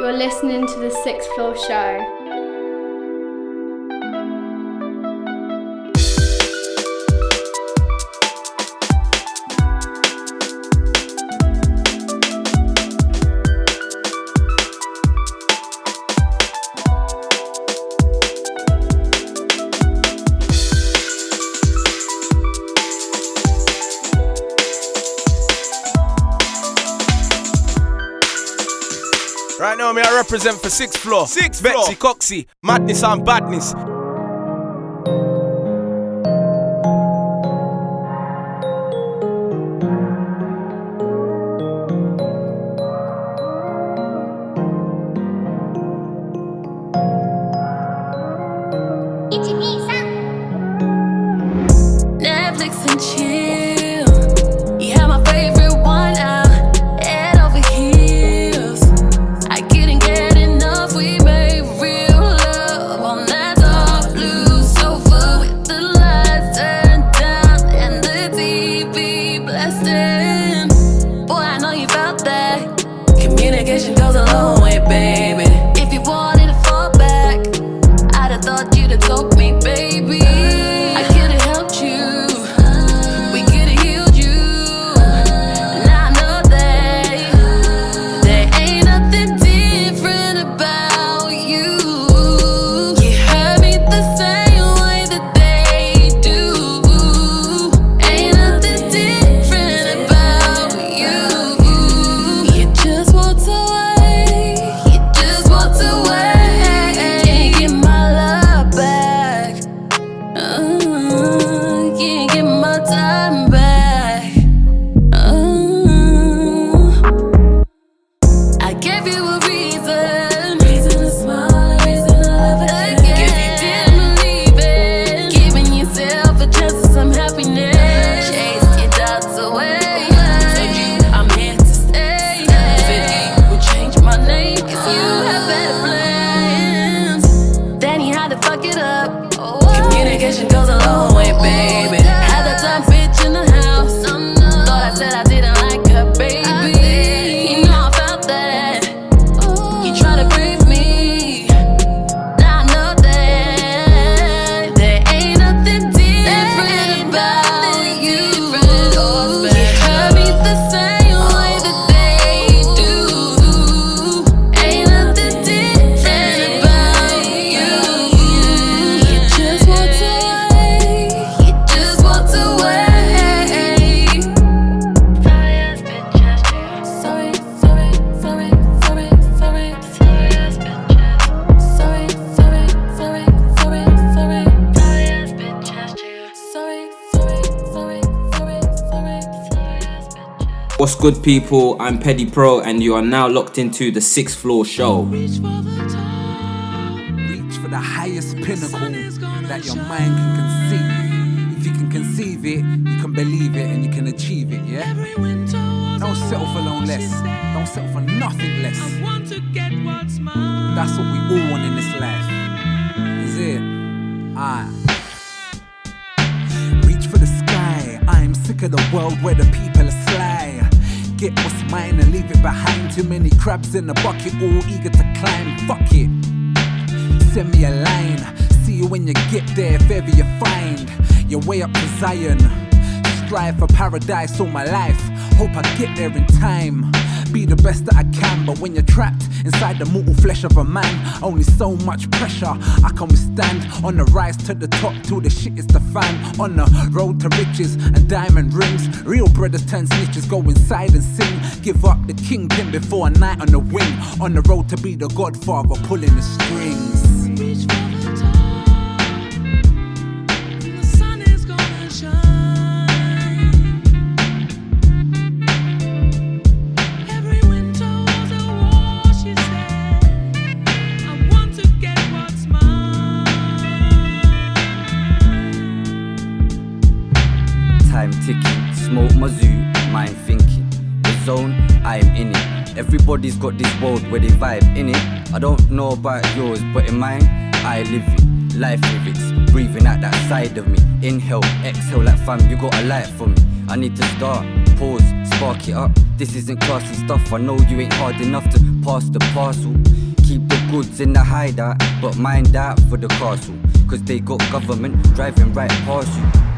You're listening to the Sixth Floor Show. Represent for sixth floor. Sixth floor. Betsy Coxie, madness and badness. Good, people? I'm Petty Pro, and you are now locked into the Sixth Floor Show. Reach for the, top, reach for the highest pinnacle that your mind can conceive. If you can conceive it, you can believe it, and you can achieve it, yeah? Don't settle for no less. Don't settle for nothing less. That's what we all want in this life. Is it? Ah. Reach for the sky. I'm sick of the world where the people are sly. Get what's mine and leave it behind. Too many crabs in the bucket, all eager to climb. Fuck it. Send me a line. See you when you get there, if ever you find your way up to Zion. Strive for paradise all my life. Hope I get there in time be the best that I can. But when you're trapped inside the mortal flesh of a man, only so much pressure I can withstand. On the rise to the top till the shit is the fan. On the road to riches and diamond rings, real brothers turn snitches, go inside and sing. Give up the kingpin before a night on the wing. On the road to be the godfather, pulling the strings. Everybody's got this world where they vibe in it. I don't know about yours, but in mine, I live it. Life lyrics, breathing out that side of me. Inhale, exhale, like fam, you got a light for me. I need to start, pause, spark it up. This isn't classy stuff. I know you ain't hard enough to pass the parcel. Keep the goods in the hideout, but mind out for the castle. Cause they got government driving right past you.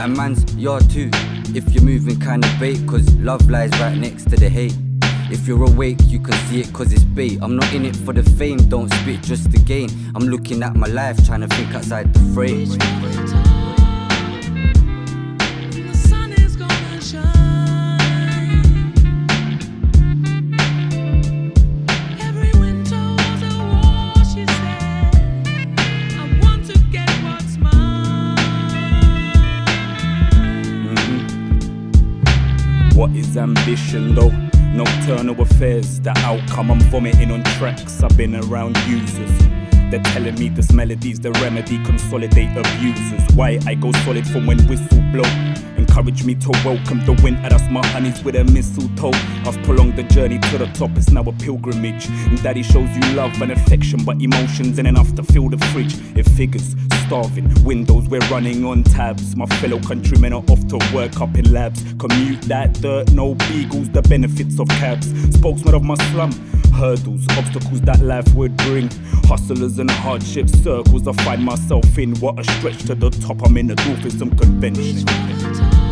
And man's your too, if you're moving kinda bait, cause love lies right next to the hate. If you're awake, you can see it cause it's bait. I'm not in it for the fame, don't spit just to gain. I'm looking at my life, trying to think outside the frame. Ambition though? Nocturnal affairs, the outcome I'm vomiting on tracks. I've been around users. They're telling me this melody's the remedy, consolidate abusers. Why I go solid from when whistle blow. Encourage me to welcome the winter, that's my honeys with a mistletoe. I've prolonged the journey to the top, it's now a pilgrimage. And daddy shows you love and affection, but emotions ain't enough to fill the fridge. It figures, starving, windows we're running on tabs. My fellow countrymen are off to work up in labs. Commute that dirt, no beagles, the benefits of cabs. Spokesman of my slum, hurdles, obstacles that life would bring. Hustlers and hardship circles I find myself in. What a stretch to the top, I'm in the dwarfism convention.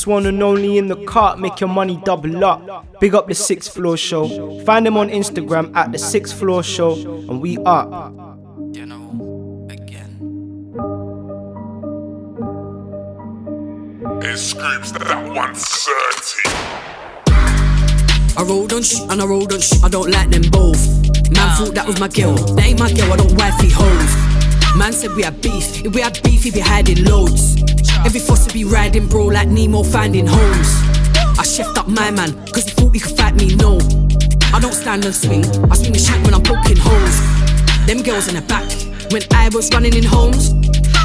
Swan and only in the cart, make your money double up. Big up the sixth floor show. Find them on Instagram at the sixth floor show, and we are. It screams that 130. I rolled on shit and I rolled on shit, I don't like them both. Man thought that was my girl, that ain't my girl, I don't wifey hoes. Man said we had beef, if we had beef, he'd be hiding loads. Every foster be riding, bro, like Nemo finding homes. I chefed up my man, cause he thought he could fight me, no. I don't stand and swing, I swing the shank when I'm poking holes. Them girls in the back, when I was running in homes.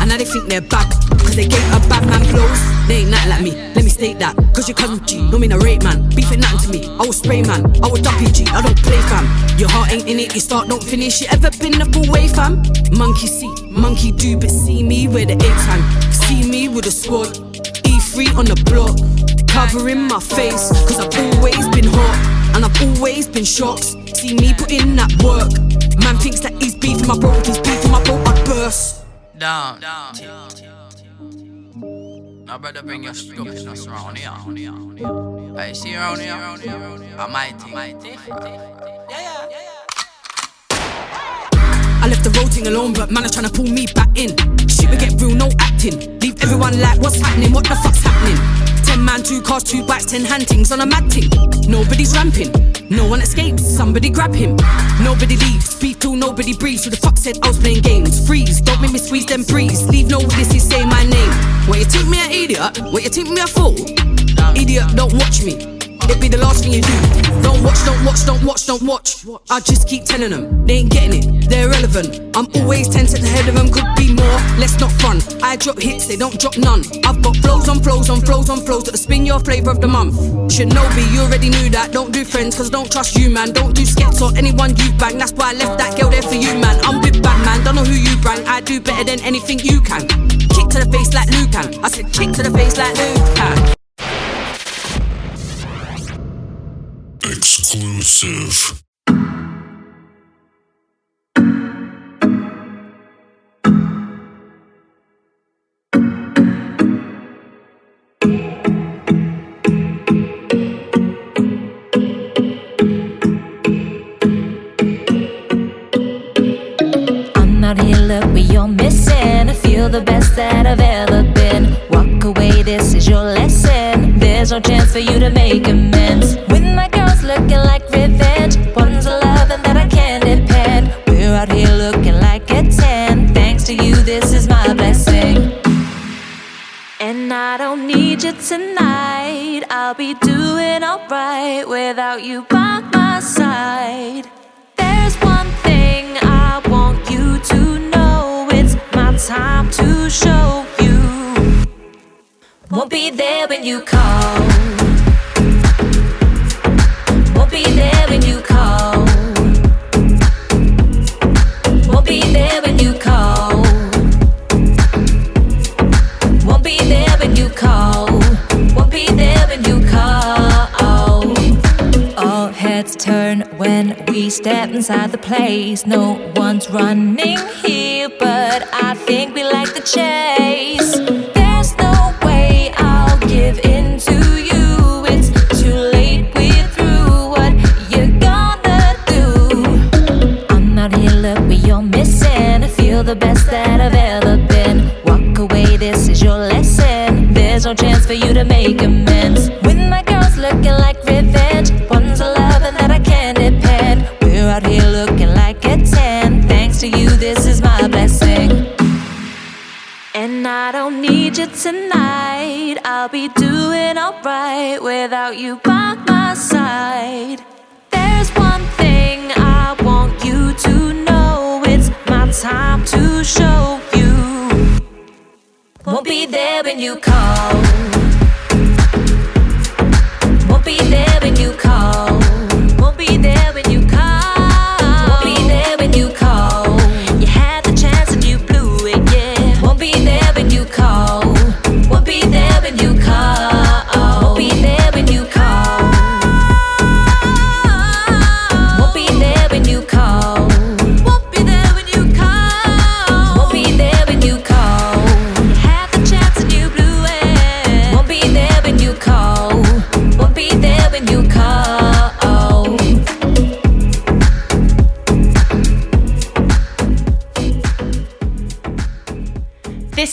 And now they think they're back, cause they gave a bad man blows. They ain't nothing like me, let me state that. Cause your cousin G, no mean a rape man. Beef ain't nothing to me, I was spray man. I was duppy G, I don't play fam. Your heart ain't in it, you start, don't finish. You ever been the full way fam? Monkey see, monkey do, but see me where the apes hang. See me with a squad, E3 on the block. Covering my face, cause I've always been hot. And I've always been shocked. See me put in that work. Man thinks that he's beefing my bro, if he's beefing my bro, I'd burst. Down. Now, brother, bring your stupidness around here. I see around here. I might think. I left the road thing alone, but man is trying to pull me back in. Shit, we get real, no acting. Leave everyone like, what's happening? What the fuck's happening? Ten man, two cars, two bikes, ten handings on a mad thing. Nobody's ramping. No one escapes, somebody grab him. Nobody leaves, speak till nobody breathes. Who the fuck said I was playing games? Freeze, don't make me squeeze them breeze. Leave no witnesses, say my name. What you think me an idiot? What you think me a fool? Idiot, don't watch me. It be the last thing you do. Don't watch, don't watch, don't watch, don't watch. I just keep telling them, they ain't getting it, they're irrelevant. I'm always 10 cents ahead of them, could be more, let's not front. I drop hits, they don't drop none. I've got flows on flows on flows on flows that spin your flavor of the month. Shinobi, you already knew that. Don't do friends, cause don't trust you, man. Don't do skets or anyone you bang. That's why I left that girl there for you, man. I'm with Batman, don't know who you bang. I do better than anything you can. Kick to the face like Lucan. I said kick to the face like Lucan. Exclusive. Alright without you by my side. There's one thing I want you to know it's my time to show you. Won't be there when you call. Won't be there when you call. Won't be there when you call. Turn when we step inside the place. No one's running here, but I think we like the chase. There's no way I'll give in to you. It's too late, we're through. What you gonna do? I'm not here, look what you're missing. I feel the best that I've ever been. Walk away, this is your lesson. There's no chance for you to make a With tonight. I'll be doing alright without you by my side. There's one thing I want you to know it's my time to show you. Won't be there when you call. Won't be there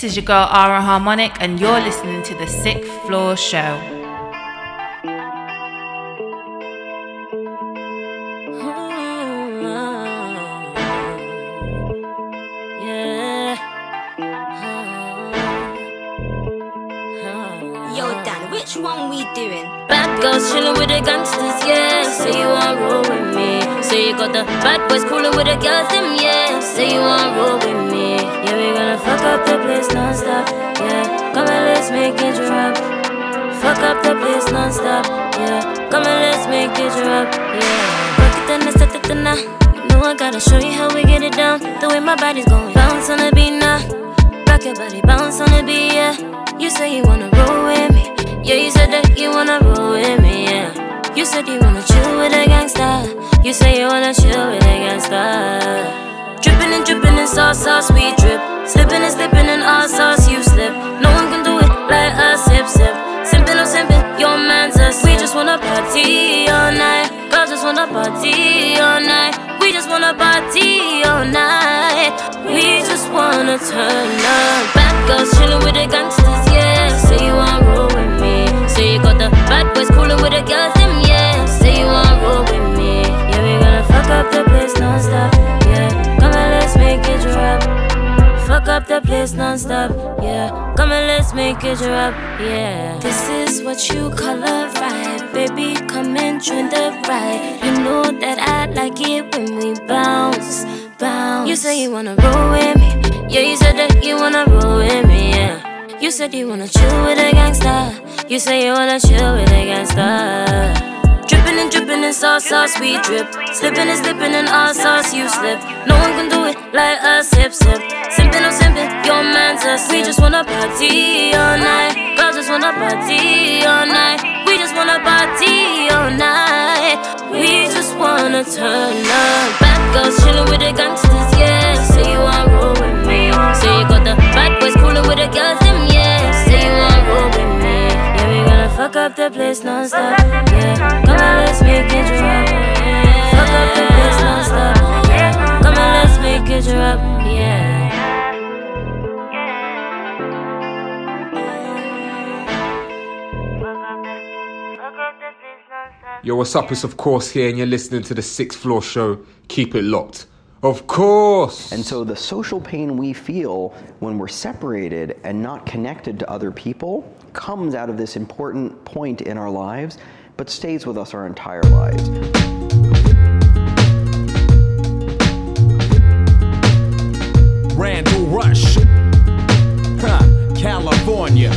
This is your girl Ara Harmonic, and you're listening to the Sixth Floor Show. Yeah. Yo, Dan, which one we doing? Bad girls chilling with the gangsters, yeah. Say you want roll with me. Say you got the bad boys cooling with the girls, them, yeah. Say you want to roll with me. Yeah, we gonna fuck up the place non-stop, yeah. Come and let's make it drop. Fuck up the place non-stop, yeah. Come and let's make it drop, yeah. Work it then, set it then, know I gotta show you how we get it down. The way my body's going bounce on the beat now. Rock your body, bounce on the beat, yeah. You say you wanna roll with me. Yeah, you said that you wanna roll with me, yeah. You said you wanna chill with a gangster. You say you wanna chill with a gangster. Dripping and dripping in sauce, sauce, we drip. Slipping and slipping in our sauce, you slip. No one can do it like us, sip, sip. Simping or simping, your man's a We just wanna party all night. Girls just wanna party all night. We just wanna party all night. We just wanna turn up. Bad girls chilling with the gangsters, yeah. Say you wanna roll with me. Say you got the bad boys cooling with the girls, them, yeah. Say you wanna roll with me. Yeah, we gonna fuck up the place non-stop, Up the place non-stop, yeah. Come and let's make it drop, yeah. This is what you call a vibe baby. Come and join the ride. You know that I like it when we bounce, bounce. You say you wanna roll with me. Yeah, you said that you wanna roll with me, yeah. You said you wanna chill with a gangster. You say you wanna chill with a gangster. Dripping and dripping in sauce, sauce, we drip. Slipping and slipping in our sauce, you slip. No one can do it like us, sip, sip. Simping or simping, your man's a We just wanna party all night. Girls just wanna party all night. We just wanna party all night. We just wanna turn up. Bad girls chilling with the gangsters, yeah. Say you wanna roll with me. Say you got the bad boys cooling with the girls, them, yeah. Say you wanna roll with me. Yeah, we gonna fuck up the place non-stop, yeah. Come on, let's make it drop. Fuck up the place non-stop, yeah. Come on, let's make it drop, yeah. Yo, what's up? It's OFFCOURSE here, and you're listening to the Sixth Floor Show. Keep it locked. Of course. And so the social pain we feel when we're separated and not connected to other people comes out of this important point in our lives, but stays with us our entire lives. Randall Rush, huh, California.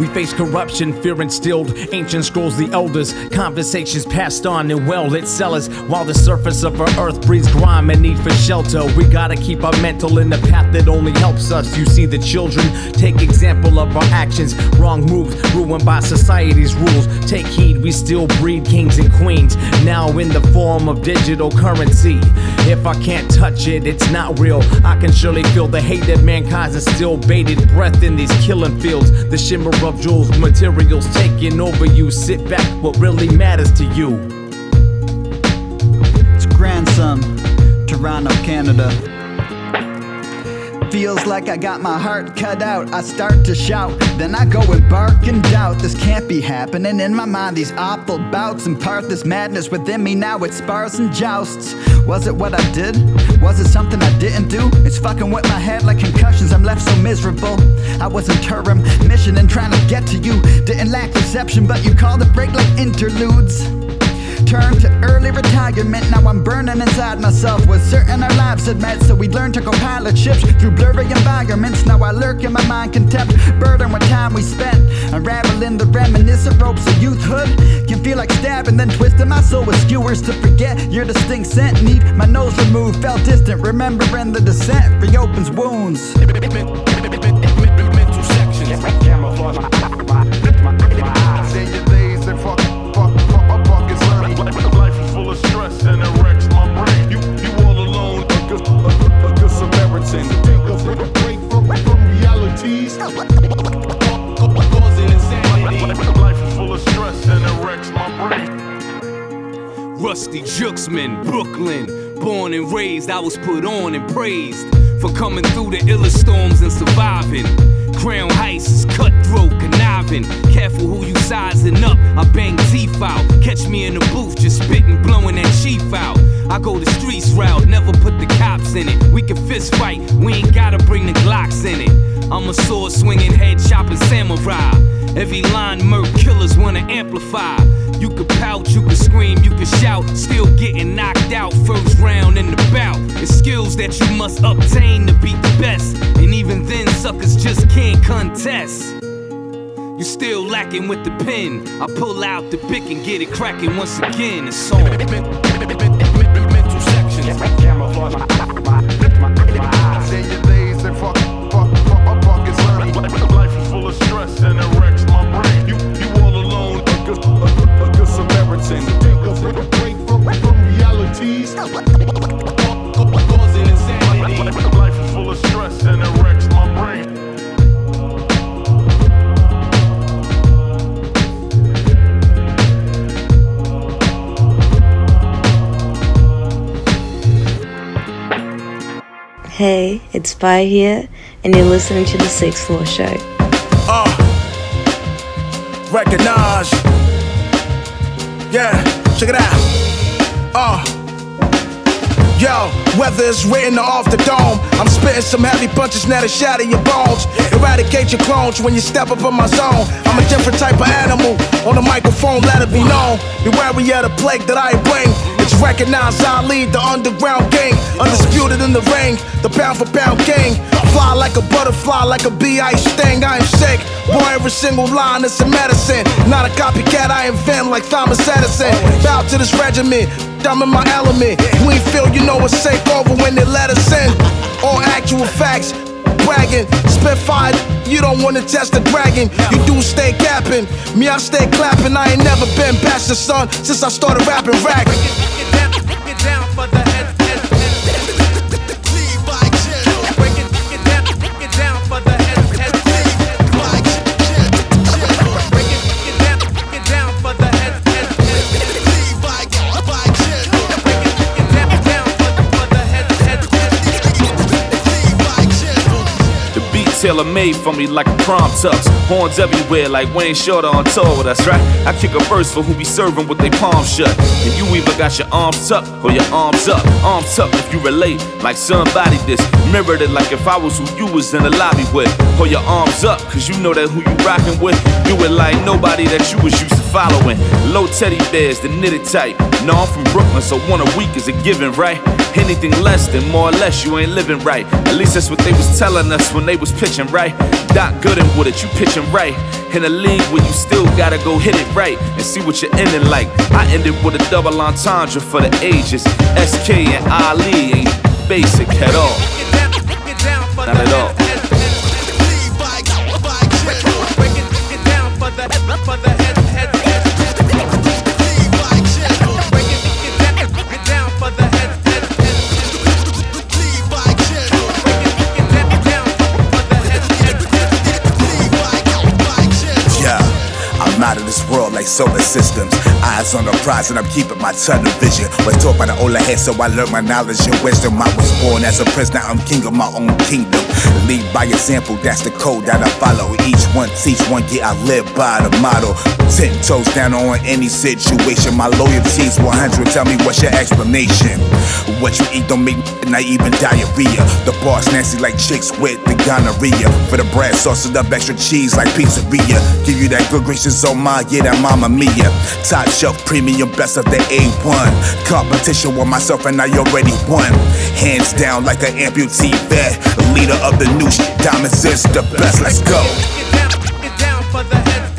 We face corruption, fear instilled, ancient scrolls, the elders, conversations passed on in well lit cellars. While the surface of our earth breathes grime and need for shelter, we gotta keep our mental in the path that only helps us. You see, the children take example of our actions, wrong moves ruined by society's rules. Take heed, we still breed kings and queens, now in the form of digital currency. If I can't touch it, it's not real. I can surely feel the hate that mankind has still baited breath in these killing fields. The of jewels, materials taking over you. Sit back, what really matters to you. It's Grandsome, Toronto, Canada. Feels like I got my heart cut out. I start to shout, then I go and bark in doubt. This can't be happening in my mind. These awful bouts impart this madness within me. Now it's spars and jousts. Was it what I did? Was it something I didn't do? It's fucking with my head like concussions. I'm left so miserable. I was in term mission and trying to get to you. Didn't lack reception, but you called a break like interludes Turn to Now I'm burning inside myself. Was certain our lives had met, so we learned to go pilot ships through blurry environments. Now I lurk in my mind, contempt, burden with time we spent. Unraveling the reminiscent ropes of youthhood. Can feel like stabbing, then twisting my soul with skewers to forget your distinct scent. Need my nose removed, felt distant. Remembering the descent reopens wounds. Mental sections. My brain. You, you all alone, a good, a, a, good Samaritan. Take a break from, from realities. Rusty Jooksman, Brooklyn. Born and raised, I was put on and praised for coming through the illest storms and surviving. Crown Heights is cutthroat, conniving. Careful who you sizing up. I bang teeth out. Catch me in the booth, just spitting, blowing that chief out. I go the streets route, never put the cops in it. We can fist fight, we ain't gotta bring the Glocks in it. I'm a sword swinging, head chopping samurai. Every line murk killers wanna amplify. You can pout, you can scream, you can shout, still getting knocked out first round in the bout. It's skills that you must obtain to beat the best, and even then suckers just can't contest. You still lacking with the pen. I pull out the pick and get it cracking once again. It's on. Mental sections. Camouflage my, my, my, my eyes. In your days and fuck, fuck, fuck, fuck, it's learning. Life is full of stress and it wrecks my brain. You, you all alone, a good, a, a, a good Samaritan. Take a break from, from realities. Causing insanity. Life is full of stress and it Hey, it's Spy here, and you're listening to the Sixth Floor Show. Uh, recognize. Yeah, check it out. Uh, yo, whether it's written or off the dome, I'm spitting some heavy punches now to shatter your bones. Eradicate your clones when you step up in my zone. I'm a different type of animal on the microphone, let it be known. Be wary of the plague that I bring. It's recognized I lead the underground gang, undisputed in the ring, the pound for pound king. Fly like a butterfly, like a bee, I sting. I am sick. Boy, every single line is a medicine. Not a copycat, I invent like Thomas Edison. Bow to this regiment. I'm in my element. We feel you know it's safe over when they let us in. All actual facts, bragging. Spit fire, you don't wanna test the dragon. You do stay capping. Me, I stay clapping. I ain't never been bastard, son, since I started rapping rap. Tailor made for me like a prom tux. Horns everywhere like Wayne Shorter on tour with us, right? I kick a verse for who be serving with their palms shut. And you either got your arms tucked or your arms up. Arms up if you relate, like somebody this. Mirrored it like if I was who you was in the lobby with. Or your arms up, cause you know that who you rockin' with. Do it like nobody that you was used to following. Low teddy bears, the knitted type. No, I'm from Brooklyn, so one a week is a given, right? Anything less than more or less, you ain't living right. At least that's what they was telling us when they was pitching, right? Doc Gooden with it, you pitching right. In a league where you still gotta go hit it right and see what you're ending like. I ended with a double entendre for the ages. SK and Ali ain't basic at all. Not at all. Solar systems. Eyes on the prize and I'm keeping my tunnel vision. Was taught by the older head, so I learned my knowledge and wisdom. I was born as a prince, now I'm king of my own kingdom. Lead by example, that's the code that I follow. Each one teach one, yeah, I live by the motto. Ten toes down on any situation. My loyalty's 100. Tell me what's your explanation? What you eat don't make not even diarrhea. The boss nasty like chicks with the gonorrhea. For the bread, sauce it up extra cheese like pizzeria. Give you that good gracious oh my, yeah, that mama mia. Top shelf premium, best of the A1. Competition with myself and I already won. Hands down like an amputee vet. Leader of the new shit, diamonds is the best. Let's go. Six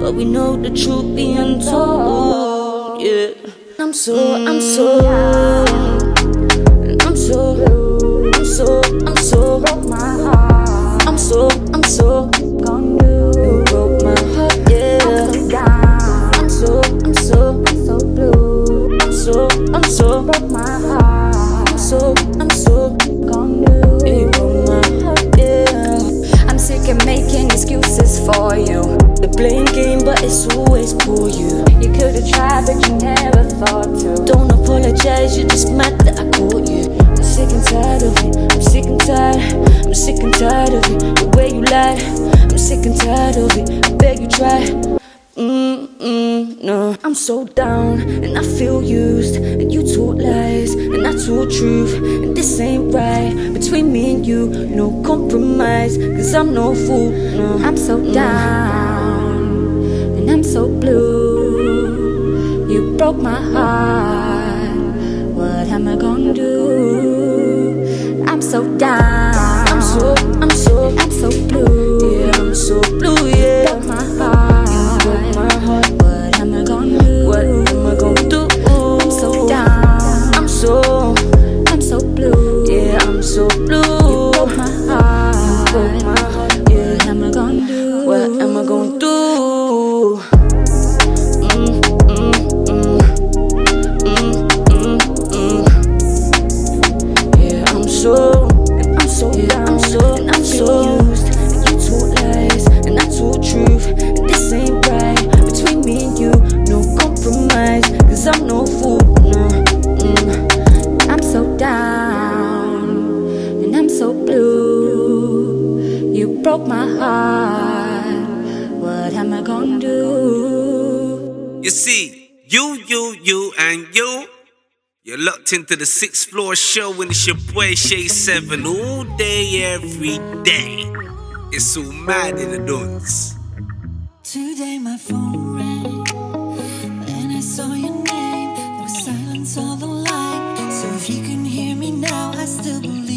But we know the truth being told, yeah. I'm so, I'm so, I'm so, I'm so, I'm so, broke my heart. I'm so, I'm so, gone you broke my heart, yeah. I'm so. I'm so, I'm so, blue. I'm so, I'm so, broke my heart. I'm so, I'm so, gone. You broke my heart, yeah. I'm sick of making excuses for you. Blame game, but it's always for you. You could've tried, but you never thought to. Don't apologize, you're just mad that I caught you. I'm sick and tired of it. I'm sick and tired. I'm sick and tired of it. The way you lie. I'm sick and tired of it. I beg you try. Mm mm no. I'm so down and I feel used. And you talk lies and I talk truth. And this ain't right between me and you. No compromise, cause I'm no fool. No. I'm so down and I'm so blue. You broke my heart. What am I gonna do? I'm so down. Into the sixth floor show and it's your boy Shay 7 all day, every day. It's so mad in the dance. Today my phone rang and I saw your name. There was silence all the line. So if you can hear me now, I still believe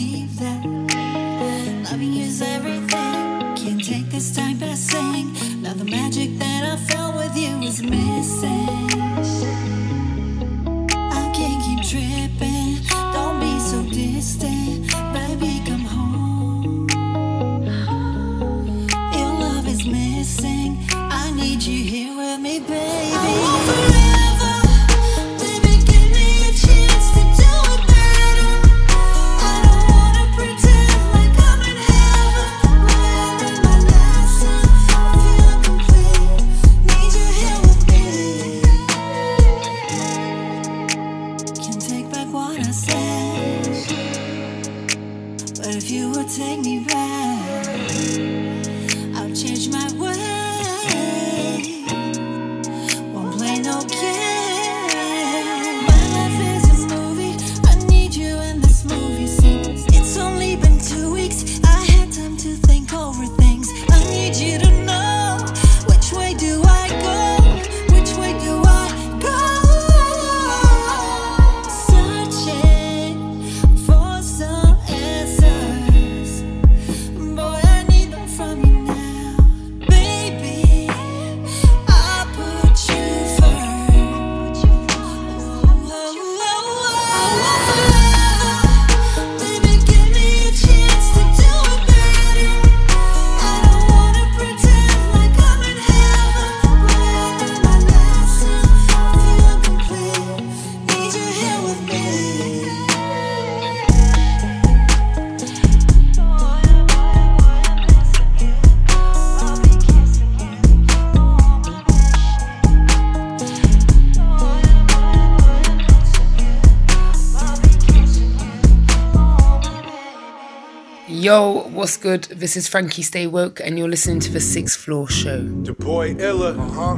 Yo, what's good? This is Frankie Stay Woke, and you're listening to the Sixth Floor Show. The boy Illa. Uh huh.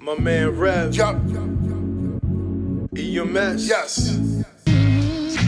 My man Rev. Yup. EMS. Yes.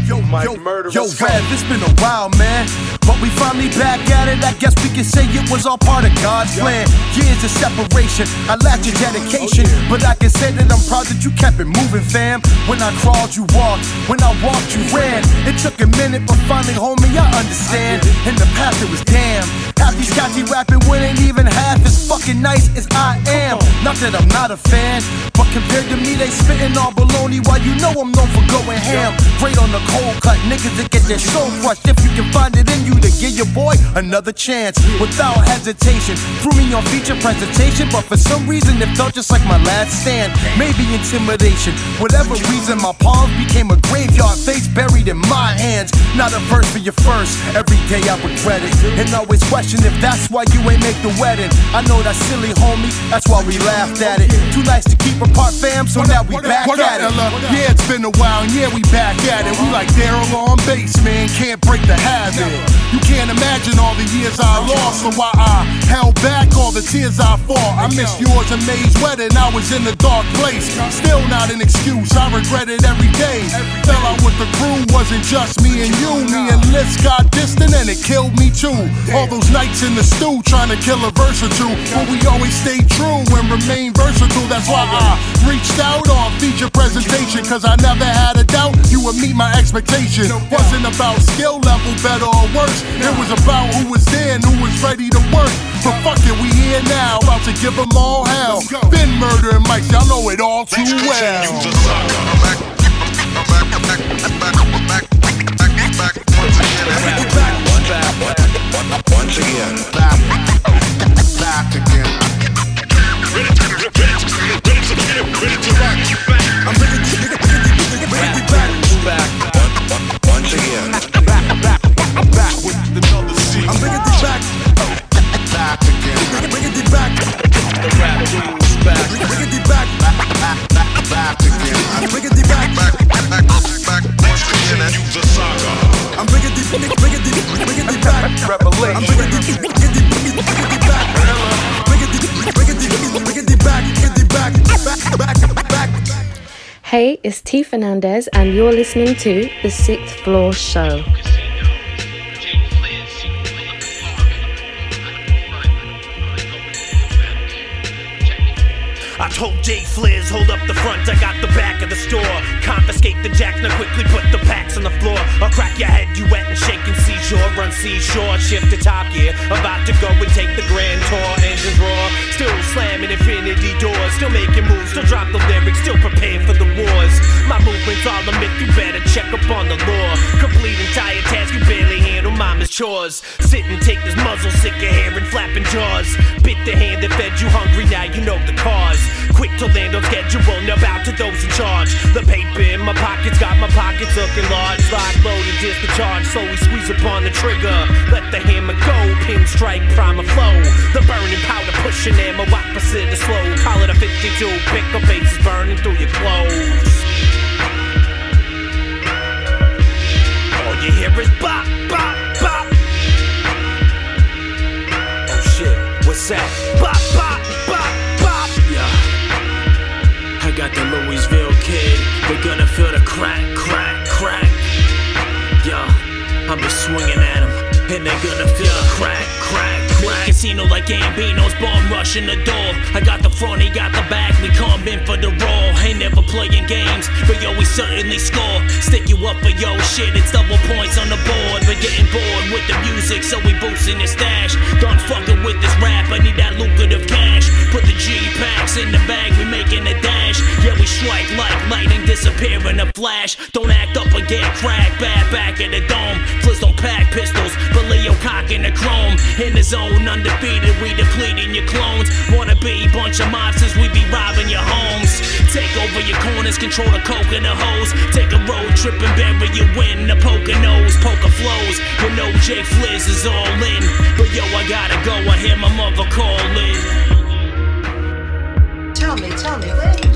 Yo, Mike yo, Murder. yo. Rev, it's been a while, man. But we finally back at it. I guess we can say it was all part of God's plan. Years of separation, I lacked your dedication. But I can say that I'm proud that you kept it moving, fam. When I crawled, you walked. When I walked, you ran. It took a minute, but finally, homie, I understand. In the past, it was damn. Half these cats rapping ain't even half as fucking nice as I am. Not that I'm not a fan, but compared to me, they spitting all baloney while you know I'm known for going ham. Great on the cold cut, niggas that get their soul crushed. If you can find it in you to give your boy another chance without hesitation. Threw me on feature presentation, but for some reason it felt just like my last stand. Maybe intimidation. Whatever reason, my palms became a graveyard face buried in my hands. Not a verse for your first. Every day I regret it. And always question if that's why you ain't make the wedding. I know that's silly, homie. That's why we laughed at it. Too nice to keep apart, fam. So now we back What at it. Yeah, it's been a while, and yeah, we back at it. We like Daryl on bass, man. Can't break the habit. You can't imagine all the years I lost, and why I held back all the tears I fought. I missed yours and May's wedding. I was in a dark place. Still not an excuse. I regret it every day. Fell out with the crew, wasn't just me and you. Me and Liz got distant, and it killed me too. All those nights in the stew trying to kill a verse or two, but we always stayed true and remain versatile. That's why I reached out on feature presentation, cause I never had a doubt you would meet my expectation. Wasn't about skill level, better or worse. It was about who was there and who was ready to work. But fuck it, we here now, about to give them all hell. Been murdering mics, y'all know it all too well. Once again. Back, back again. Ready to, ready to, ready to, ready to rock. I'm ready to, ready to, ready to back. Back back with another bringing back. Back again. Bringing back. The rap dude's back. Bringing back. Back again. I'm bringing back. Back, back, back. Once again, and you the saga. I'm bringing bringing bringing back. Revalation. I'm bringing bringing bringing. Bringing back. Hey, it's T Fernandez, and you're listening to The Sixth Floor Show. I told JFliz, hold up the front, I got the back of the store. Confiscate the jacks, now quickly put the packs on the floor. I'll crack your head, you wet and shaking seashore. Run seashore, shift to top gear. About to go and take the grand tour. Engines roar, still slamming infinity doors. Still making moves, still drop the lyrics, still prepared for the wars. My movement's all a myth, you better check up on the law. Complete entire task, you barely handle mama's chores. Sit and take this muzzle, sick of hair and flapping jaws. Bit the hand that fed you hungry, now you know the cause. Quick to land on schedule, now bow to those in charge. The paper in my pockets got my pockets looking large. Lock, loaded, discharge, slowly squeeze upon the trigger. Let the hammer go, pin strike, primer flow. The burning powder pushing ammo, opposite the slow. Call it a 52, pick up bases burning through your clothes. All you hear is bop, bop, bop. Oh shit, what's that? Bop, bop, bop. Got the Louisville kid. They're gonna feel the crack, crack, crack. Yeah, I'm just swinging at them. And they're gonna feel the crack, crack, crack. Casino like Gambino's bomb rushing the door. I got the front, he got the back. We come in for the raw. Ain't never playing games, but yo, we certainly score. Stick you up for yo shit, it's double points on the board. But getting bored with the music, so we boosting the stash. Done fucking with this rap, I need that lucrative cash. Put the G packs in the bag, we making a dash. Yeah, we strike like lightning, disappear in a flash. Don't act up or get cracked, bad back at the dome. Flips don't pack pistols, but Leo cock in the chrome. In the zone, undefeated, we depleting your clones. Wanna be bunch of mobsters, we be robbing your homes. Take over your corners, control the coke and the hose. Take a road trip and bury you in the poker nose, poker flows. You know JFliz is all in. But yo, I gotta go, I hear my mother calling. Tell me, tell me, where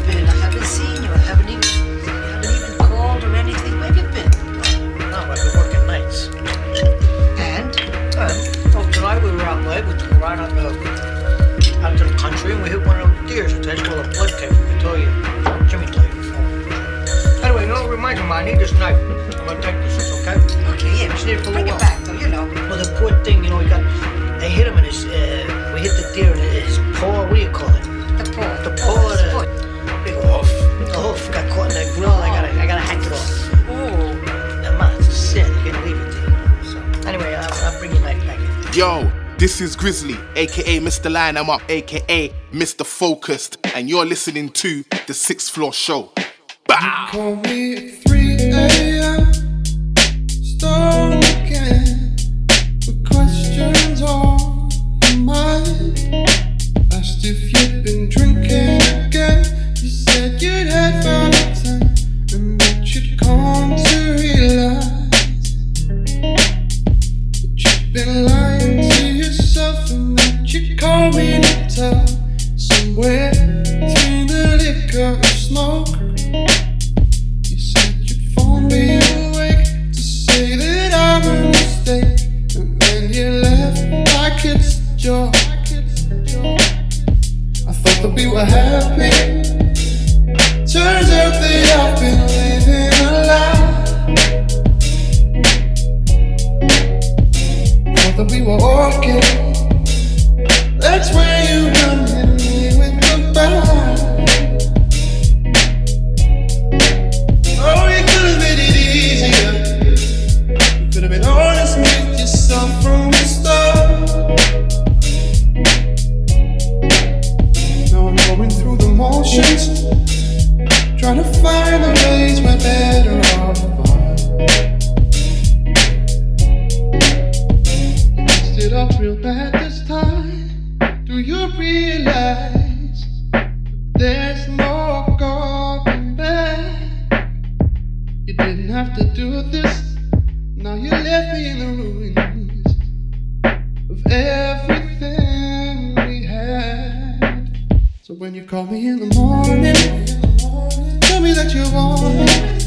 you know what reminds me, of? I need this knife. I'm gonna take this, okay? Okay, yeah, Just need it for bring it back, though, you know. Well, the poor thing, you know, he got, they hit him in his, uh, we hit the deer in his paw. What do you call it? The paw. The paw, his the foot. big hoof. The hoof got caught in that grill. and I gotta, I gotta hack it off. Oh. That man, it's a sin. You can't leave it there. So, anyway, I'll, I'll bring your knife back. Yo, this is Grizzly, aka Mr. Line I'm Up, aka Mr. Focused, and you're listening to the Sixth Floor Show. Bow! Call me 3 a.m. Start again with questions on your mind. Asked if you'd been drinking again. You said you'd had Valentine and that you'd come to realize that you've been lying to yourself and that you called me to tell somewhere between the liquor and smoke. We were happy. Turns out that I've been living a lie. Thought that we were okay. So when you call me in the morning, tell me that you want me.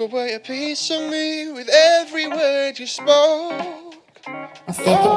Away a piece of me with every word you spoke. I thought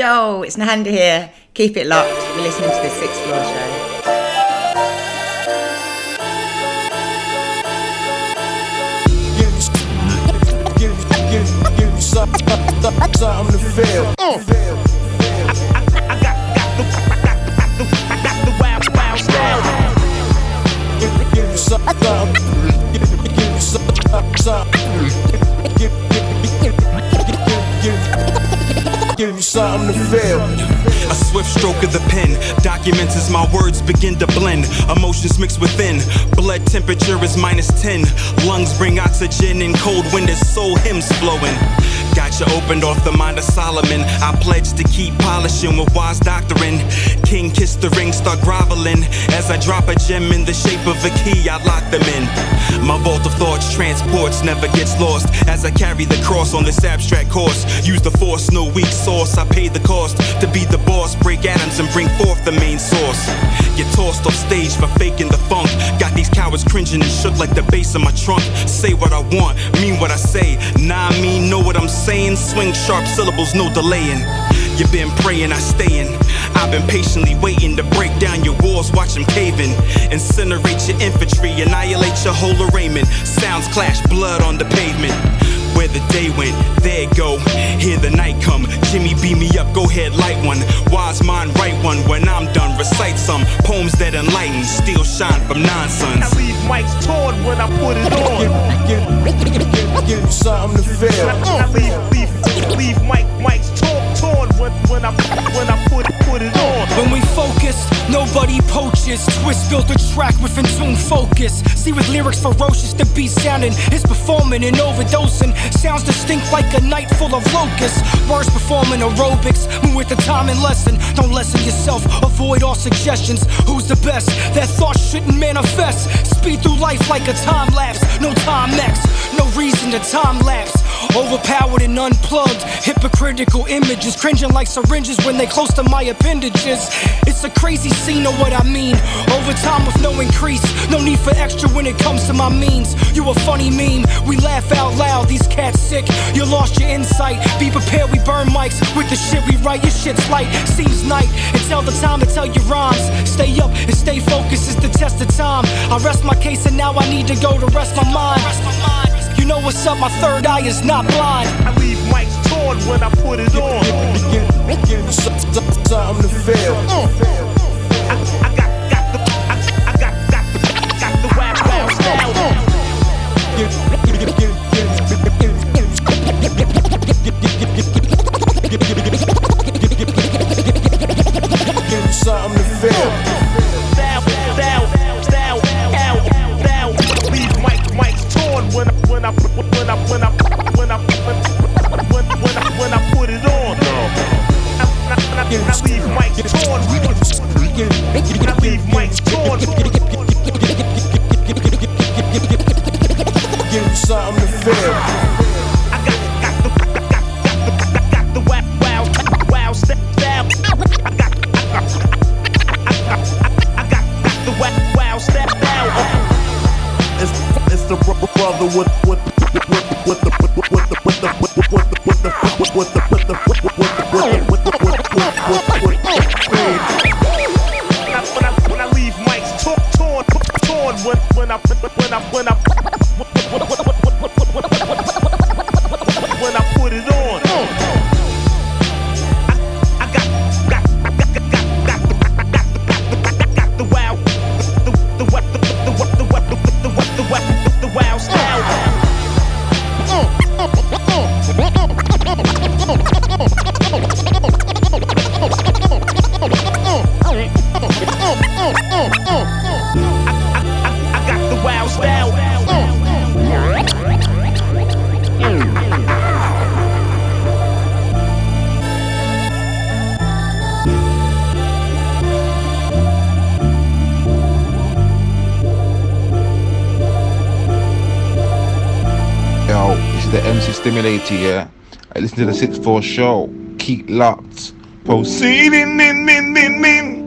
Yo, it's Nahanda here. Keep it locked. You're listening to the Sixth Floor Show. To Give. Give give, you something to feel. A swift stroke of the pen documents as my words begin to blend. Emotions mix within. Blood temperature is minus 10. Lungs bring oxygen and cold wind as soul hymns flowing. Got you opened off the mind of Solomon. I pledge to keep polishing with wise doctrine. King kiss the ring, start groveling. As I drop a gem in the shape of a key, I lock them in. My vault of thoughts transports, never gets lost. As I carry the cross on this abstract course. Use the force, no weak source. I pay the cost to be the boss. Break atoms and bring forth the main source. Get tossed off stage for faking the funk. Got these cowards cringing and shook like the bass of my trunk. Say what I want, mean what I say. Nah, I mean, know what I'm saying. Swing sharp syllables, no delaying. You've been praying, I stayin'. I've been patiently waiting to break down your walls, watch them caving. Incinerate your infantry, annihilate your whole arraignment. Sounds clash, blood on the pavement. Where the day went, there it go. Here the night come. Jimmy beam me up, go ahead, light one. Wise mind, write one. When I'm done, recite some poems that enlighten, still shine from nonsense. I leave mics torn when I put it on. Give, give, give, give, give you something to feel. I leave, leave, leave mic, mics torn, torn when, when I, when I put, put it on. When we focus, nobody poaches. Twist built a track with tune focus. See with lyrics ferocious, the beat sounding is performing and overdosing. Sounds distinct like a night full of locusts. Words performing aerobics, move with the time and lesson. Don't lessen yourself, avoid all suggestions. Who's the best? That thought shouldn't manifest. Speed through life like a time lapse. No time next, reason to time lapse. Overpowered and unplugged. Hypocritical images, cringing like syringes when they close to my appendages. It's a crazy scene, know what I mean? Overtime with no increase. No need for extra when it comes to my means. You a funny meme, we laugh out loud. These cats sick, you lost your insight. Be prepared, we burn mics with the shit we write. Your shit's light, seems night. Tell the time to tell your rhymes. Stay up and stay focused is the test of time. I rest my case and now I need to go to rest my mind. You know what's up, my third eye is not blind. I leave mics torn when I put it on. Something to feel. Something to feel. Kick, kick. the MC Stimulator, yeah? I listen to the 6-4 show. Keep locked. Proceeding in, in, in, in.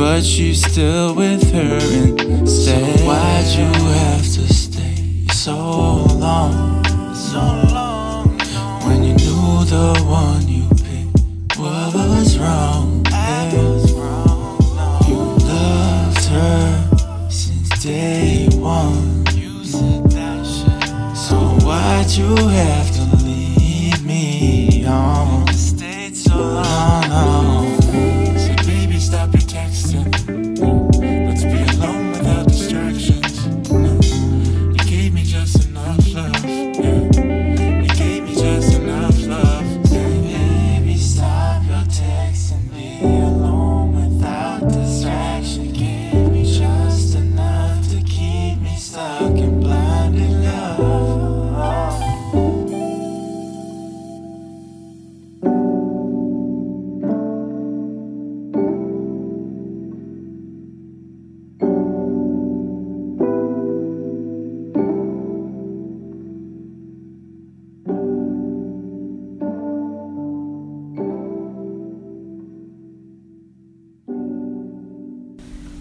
but she's still with her. And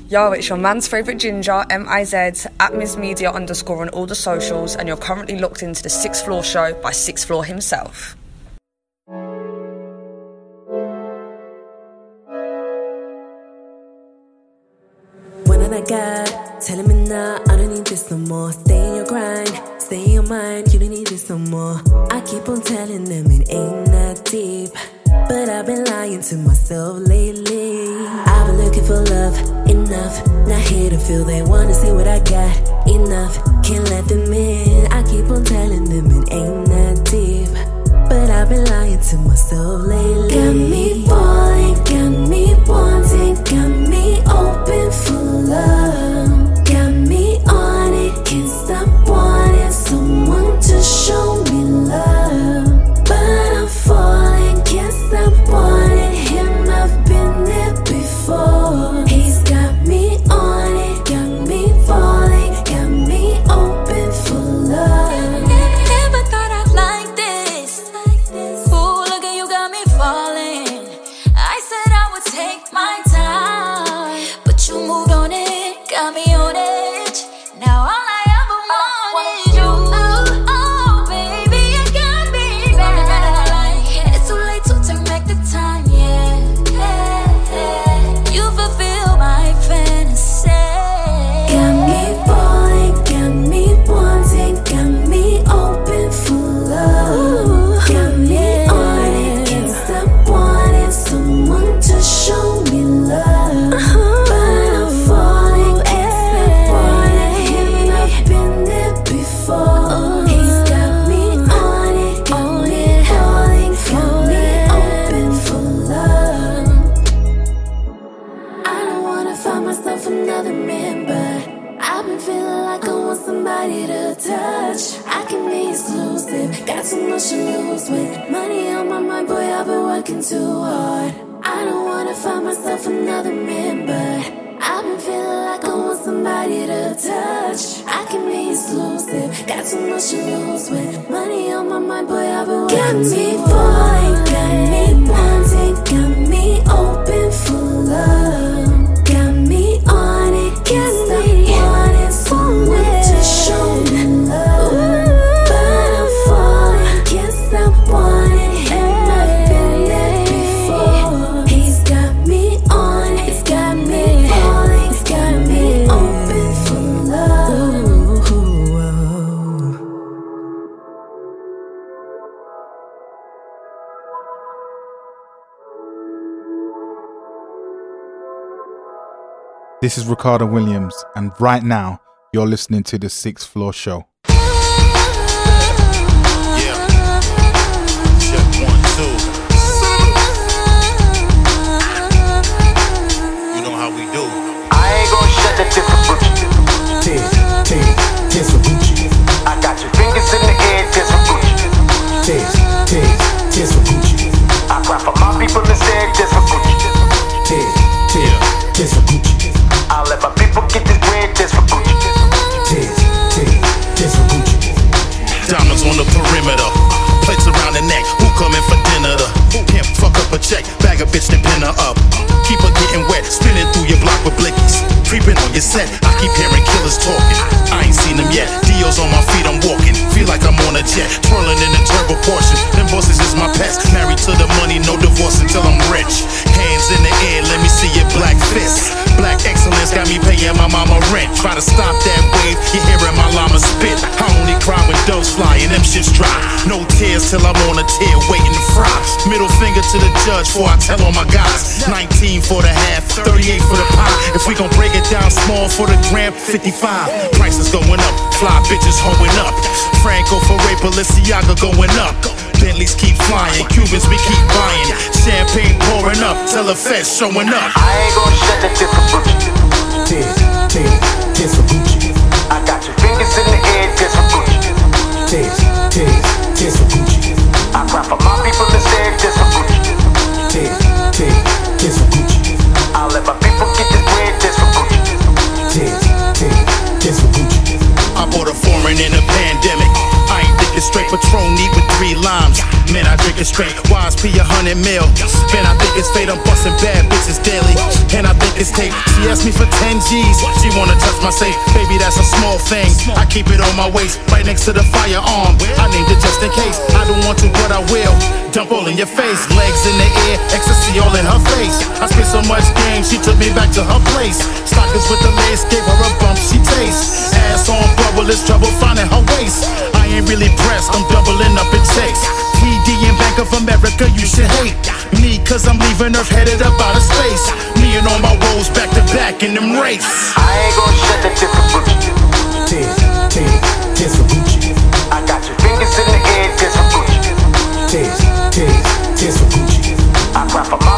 Yara, it's your man's favourite ginger, M-I-Z, at Ms Media underscore on all the socials, and you're currently locked into the Sixth Floor Show by Sixth Floor himself. When I got, telling me nah, I don't need this no more. Stay in your grind, stay in your mind, you don't need this no more. I keep on telling them it ain't that deep. But I've been lying to myself lately. I've been looking for love, enough. Not here to feel they wanna see what I got. Enough, can't let them in. I keep on telling them it ain't that deep. But I've been lying to myself lately. Got me falling, got me wanting, got me open for love. Got me on it, can't stop wanting someone to show me love. But I'm falling, can't to lose with money on my mind, boy. I've been me falling, got me wanting, got me This is Ricardo Williams, and right now you're listening to the Sixth Floor Show. Set. I keep hearing killers talking. I ain't seen them yet. Dior's on my feet. I'm walking. Feel like I'm on a jet. Twirling in a turbo Porsche. Them bosses is my pets. Married to the money. No divorce until I'm rich. Hands in the air. Let me see your black fists. Black excellence got me paying my mama rent. Try to stop that wave. you're hearing my llama spit. I when doves fly and them shits dry. No tears till I'm on a tear waiting to fry. Middle finger to the judge before I tell all my guys. 19 for the half, 38 for the pie. If we gon' break it down small for the gram, 55. Prices going up, fly bitches hoeing up. Franco for Ray Balenciaga going up. Bentleys keep flying, Cubans we keep buying. Champagne pouring up, tell the feds showing up. I ain't gonna shut the tip for Gucci. Tears, tears, tears for Gucci. I got your fingers in the air, tears for Gucci. Tears, tears, tears for Gucci. I cry for my people instead, tears for Gucci. Tears, tears, tears for Gucci. I let my people get this bread, tears for Gucci. Tears, tears, tears for Gucci. I bought a foreign in a pandemic. Straight Patron neat with three limes. Man, I drink it straight. YSP a hundred mil. Man, I think it's fate. I'm busting bad bitches daily. And I think it's tape. She asked me for 10 G's. She wanna touch my safe. Baby, that's a small thing. I keep it on my waist, right next to the firearm. I named it just in case. I don't want to, but I will. Dump all in your face, legs in the air, ecstasy all in her face. I spent so much game, she took me back to her place. Stockings with the lace, gave her a bump, she tastes. Ass on bubble, it's trouble finding her waist. I ain't really pressed, I'm doubling up in checks. TD and Bank of America, you should hate me, cause I'm leaving Earth headed up out of space. Me and all my woes back to back in them race. I ain't gon' shut the different Tears, tears, tears for Gucci. I got your fingers in the air, tears for Gucci. Tears, tears, tears for Gucci. I cry for my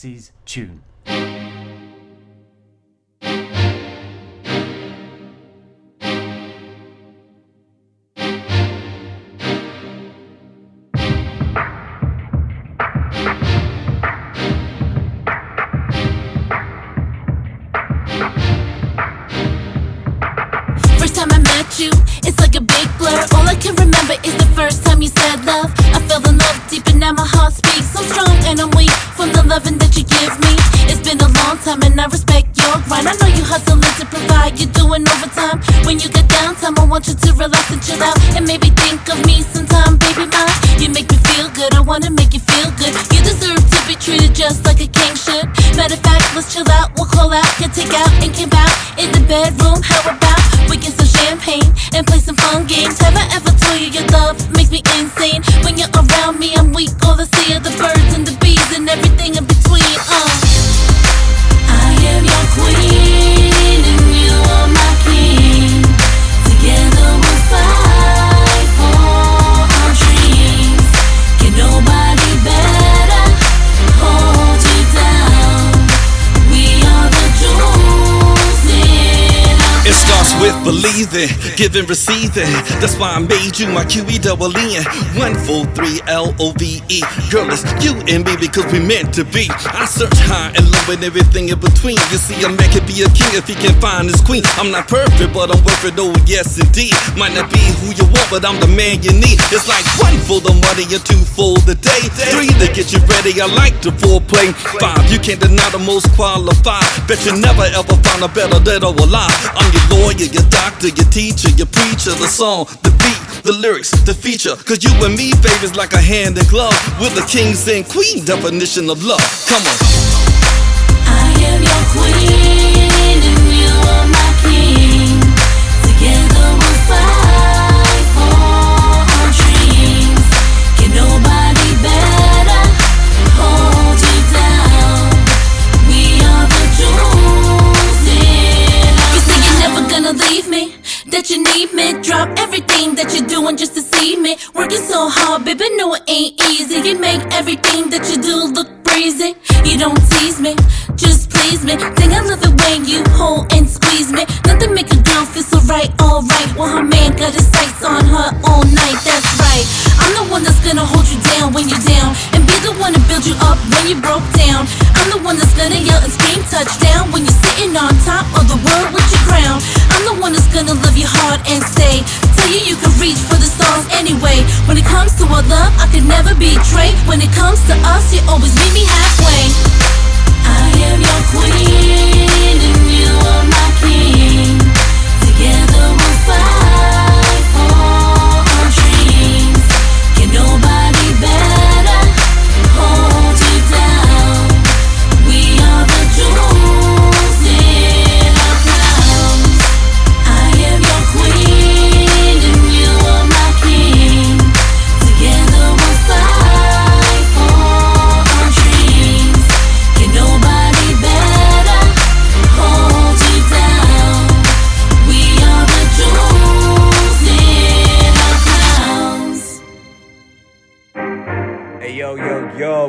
Betsy's tune. That's why I'm made you my QE double N. One, four, three, L O V E. Girl, it's you and me because we meant to be. I search high and low and everything in between. You see, a man can be a king if he can find his queen. I'm not perfect, but I'm worth it, oh yes indeed. Might not be who you want, but I'm the man you need. It's like one for the money and two for the day. Three to get you ready, I like the foreplay. Five, you can't deny the most qualified. Bet you never ever find a better dead or alive. I'm your lawyer, your doctor, your teacher, your preacher, the song, the beat, the lyrics, the feature. Cause you and me, baby's like a hand in glove. We're the kings and queen definition of love. Come on. I am your queen and you are my king. Together we'll fight that you need me. Drop everything that you're doing just to see me. Working so hard, baby, no it ain't easy. You make everything that you do look breezy. You don't tease me, just please me. Think I love it when you hold and squeeze me. Nothing make a girl feel so right, alright. When her man got his sights on her all night, that's right. I'm the one that's gonna hold you down when you're down, and be the one to build you up when you broke down. I'm the one that's gonna yell and scream touchdown when you're sitting on top of the world with your crown. Hard and say, tell you you can reach for the stars anyway. When it comes to our love, I could never betray. When it comes to us, you always meet me halfway. I am your queen and you are my king. Together we'll fight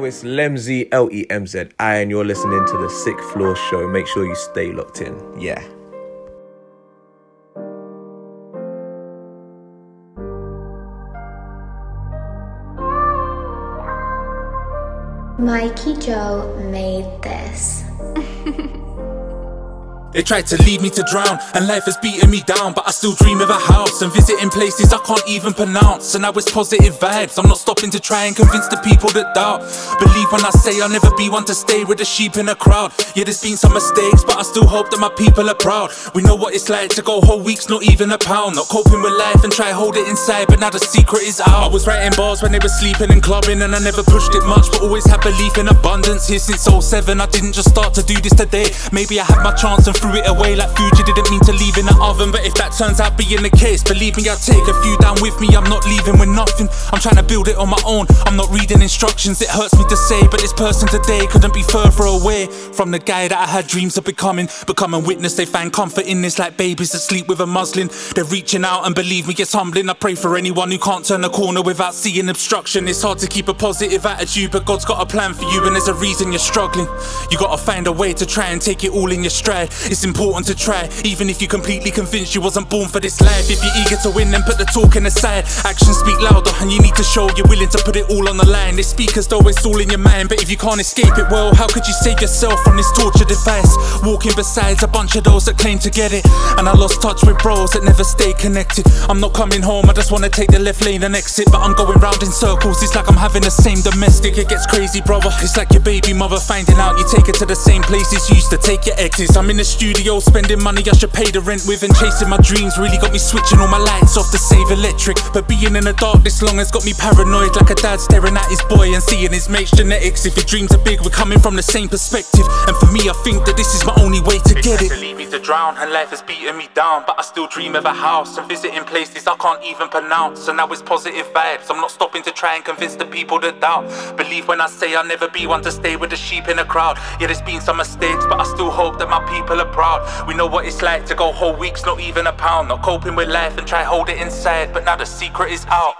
know it's Lemzy, L E M Z I, and you're listening to the Sixth Floor Show. Make sure you stay locked in. Yeah. Mikey Joe made this. They tried to lead me to drown, and life has beaten me down. But I still dream of a house and visiting places I can't even pronounce. And now it's positive vibes. I'm not stopping to try and convince the people that doubt. Believe when I say I'll never be one to stay with the sheep in a crowd. Yeah, there's been some mistakes, but I still hope that my people are proud. We know what it's like to go whole weeks, not even a pound. Not coping with life and try hold it inside, but now the secret is out. I was writing bars when they were sleeping and clubbing, and I never pushed it much, but always had belief in abundance. Here since 07, I didn't just start to do this today. Maybe I had my chance and threw it away like Fuji didn't mean to leave in the oven. But if that turns out being the case, believe me, I'll take a few down with me. I'm not leaving with nothing. I'm trying to build it on my own. I'm not reading instructions. It hurts me to say, but this person today couldn't be further away from the guy that I had dreams of becoming. Becoming witness, they find comfort in this like babies asleep with a muslin. They're reaching out and believe me, it's humbling. I pray for anyone who can't turn a corner without seeing obstruction. It's hard to keep a positive attitude, but God's got a plan for you, and there's a reason you're struggling. You gotta find a way to try and take it all in your stride. It's important to try, even if you're completely convinced you wasn't born for this life. If you're eager to win, then put the talking aside. Actions speak louder, and you need to show you're willing to put it all on the line. They speak as though it's all in your mind, but if you can't escape it, well, how could you save yourself from this torture device? Walking beside a bunch of those that claim to get it, and I lost touch with bros that never stay connected. I'm not coming home, I just wanna take the left lane and exit, but I'm going round in circles. It's like I'm having the same domestic. It gets crazy, brother. It's like your baby mother finding out you take her to the same places you used to take your exes. I'm in the studio spending money I should pay the rent with, and chasing my dreams really got me switching all my lights off to save electric. But being in the dark this long has got me paranoid, like a dad staring at his boy and seeing his mate's genetics. If your dreams are big, we're coming from the same perspective. And for me, I think that this is my only way to get it. Leave me to drown, and life has beaten me down. But I still dream of a house and visiting places I can't even pronounce. And now it's positive vibes. I'm not stopping to try and convince the people that doubt. Believe when I say I'll never be one to stay with the sheep in a crowd. Yeah, there's been some mistakes, but I still hope that my people are proud. We know what it's like to go whole weeks, not even a pound. Not coping with life and try hold it inside, but now the secret is out.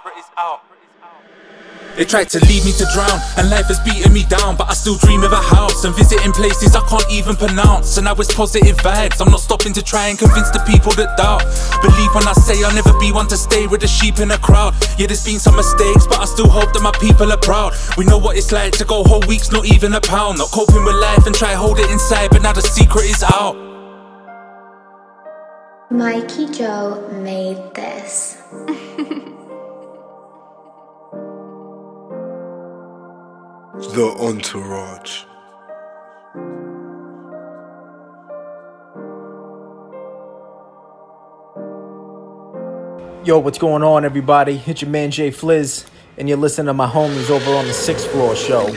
They tried to lead me to drown, and life has beaten me down. But I still dream of a house and visiting places I can't even pronounce. And now it's positive vibes. I'm not stopping to try and convince the people that doubt. Believe when I say I'll never be one to stay with the sheep in a crowd. Yeah, there's been some mistakes, but I still hope that my people are proud. We know what it's like to go whole weeks, not even a pound. Not coping with life and try hold it inside, but now the secret is out. Mikey Joe made this. The Entourage. Yo, what's going on, everybody? It's your man JFliz, and you're listening to my homies over on the Sixth Floor Show.